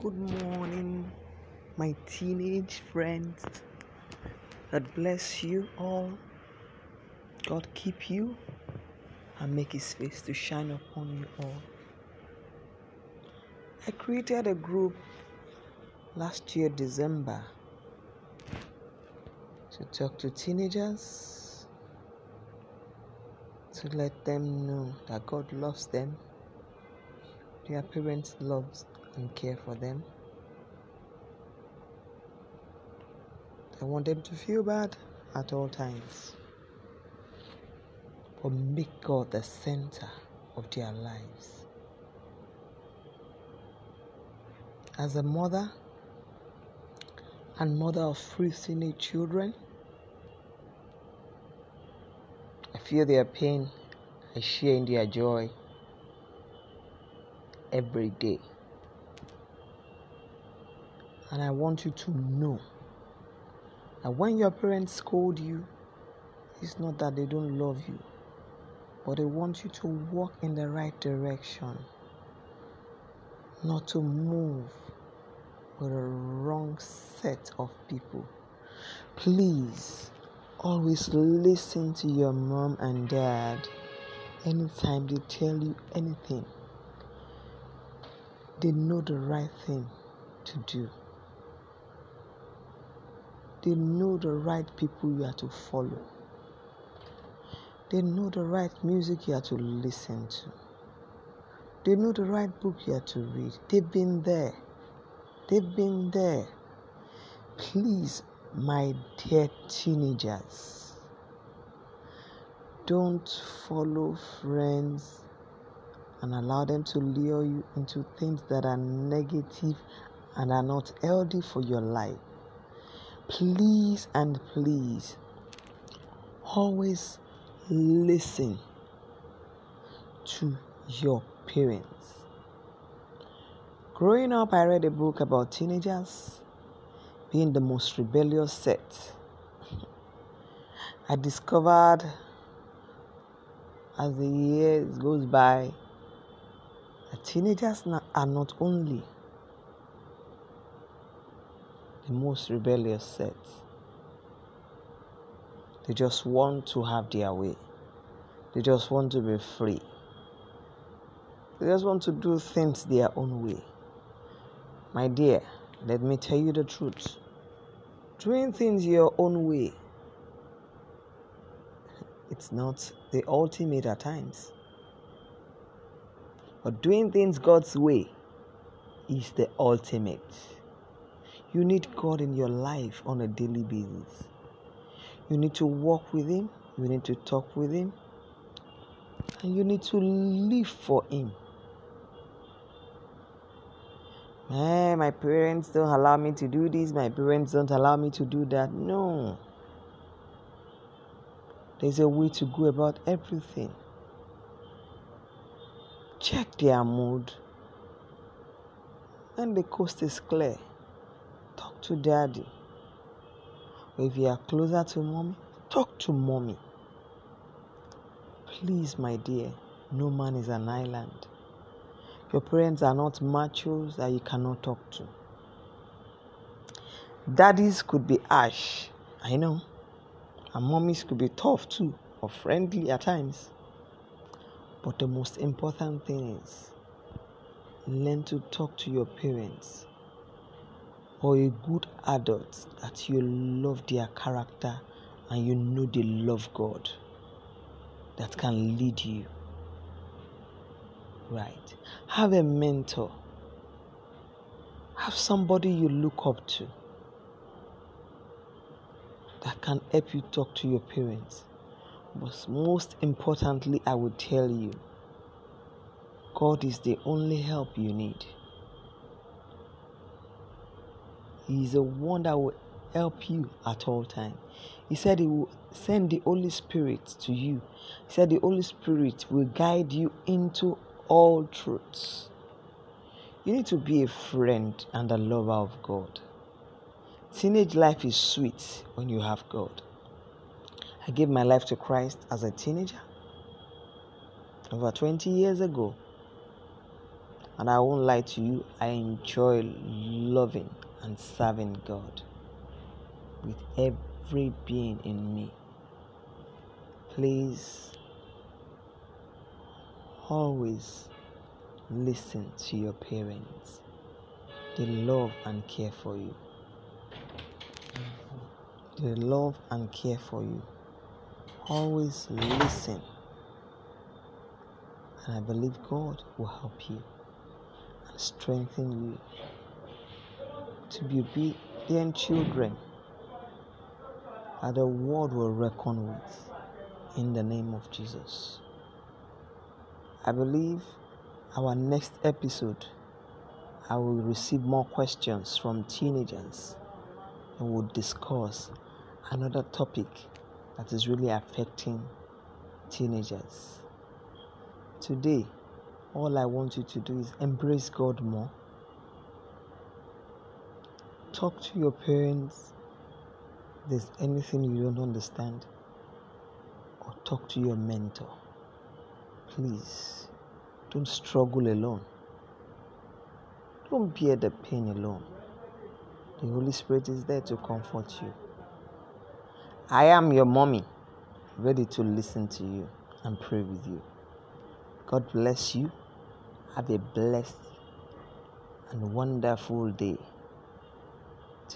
Good morning, my teenage friends. God bless you all. God keep you and make his face to shine upon you all. I created a group last year, December, to talk to teenagers, to let them know that God loves them, their parents loves and care for them. I want them to feel bad at all times. But make God the center of their lives. As a mother and mother of three teenage children, I feel their pain. I share in their joy every day. And I want you to know that when your parents scold you, it's not that they don't love you, but they want you to walk in the right direction, not to move with a wrong set of people. Please always listen to your mom and dad anytime they tell you anything. They know the right thing to do. They know the right people you are to follow. They know the right music you are to listen to. They know the right book you are to read. They've been there. They've been there. Please, my dear teenagers, don't follow friends and allow them to lure you into things that are negative and are not healthy for your life. Please and please always listen to your parents. Growing up, I read a book about teenagers being the most rebellious set. I discovered as the years goes by that teenagers are not only the most rebellious set. They just want to have their way. They just want to be free. They just want to do things their own way. My dear, let me tell you the truth. Doing things your own way, it's not the ultimate at times. But doing things God's way is the ultimate. You need God in your life on a daily basis. You need to walk with Him, you need to talk with Him, and you need to live for Him. Man, my parents don't allow me to do this, my parents don't allow me to do that. No. There's a way to go about everything. Check their mood. And the coast is clear, to daddy. If you are closer to mommy, talk to mommy. Please, my dear, no man is an island. Your parents are not machos that you cannot talk to. Daddies could be harsh, I know. And mommies could be tough too, or friendly at times. But the most important thing is learn to talk to your parents or a good adult that you love their character and you know they love God that can lead you. Right. Have a mentor. Have somebody you look up to that can help you talk to your parents. But most importantly, I would tell you God is the only help you need. He is the one that will help you at all times. He said he will send the Holy Spirit to you. He said the Holy Spirit will guide you into all truths. You need to be a friend and a lover of God. Teenage life is sweet when you have God. I gave my life to Christ as a teenager over 20 years ago. And I won't lie to you, I enjoy loving and serving God with every being in me. Please always listen to your parents. They love and care for you. They love and care for you. Always listen. And I believe God will help you and strengthen you to be obedient children that the world will reckon with in the name of Jesus. I believe our next episode I will receive more questions from teenagers and we'll discuss another topic that is really affecting teenagers. Today, all I want you to do is embrace God more. Talk to your parents. There's anything you don't understand, or talk to your mentor. Please, don't struggle alone. Don't bear the pain alone. The Holy Spirit is there to comfort you. I am your mommy, ready to listen to you and pray with you. God bless you. Have a blessed and wonderful day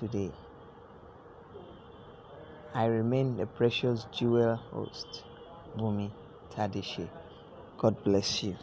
today. I remain the precious jewel host, Bumi Tadishe. God bless you.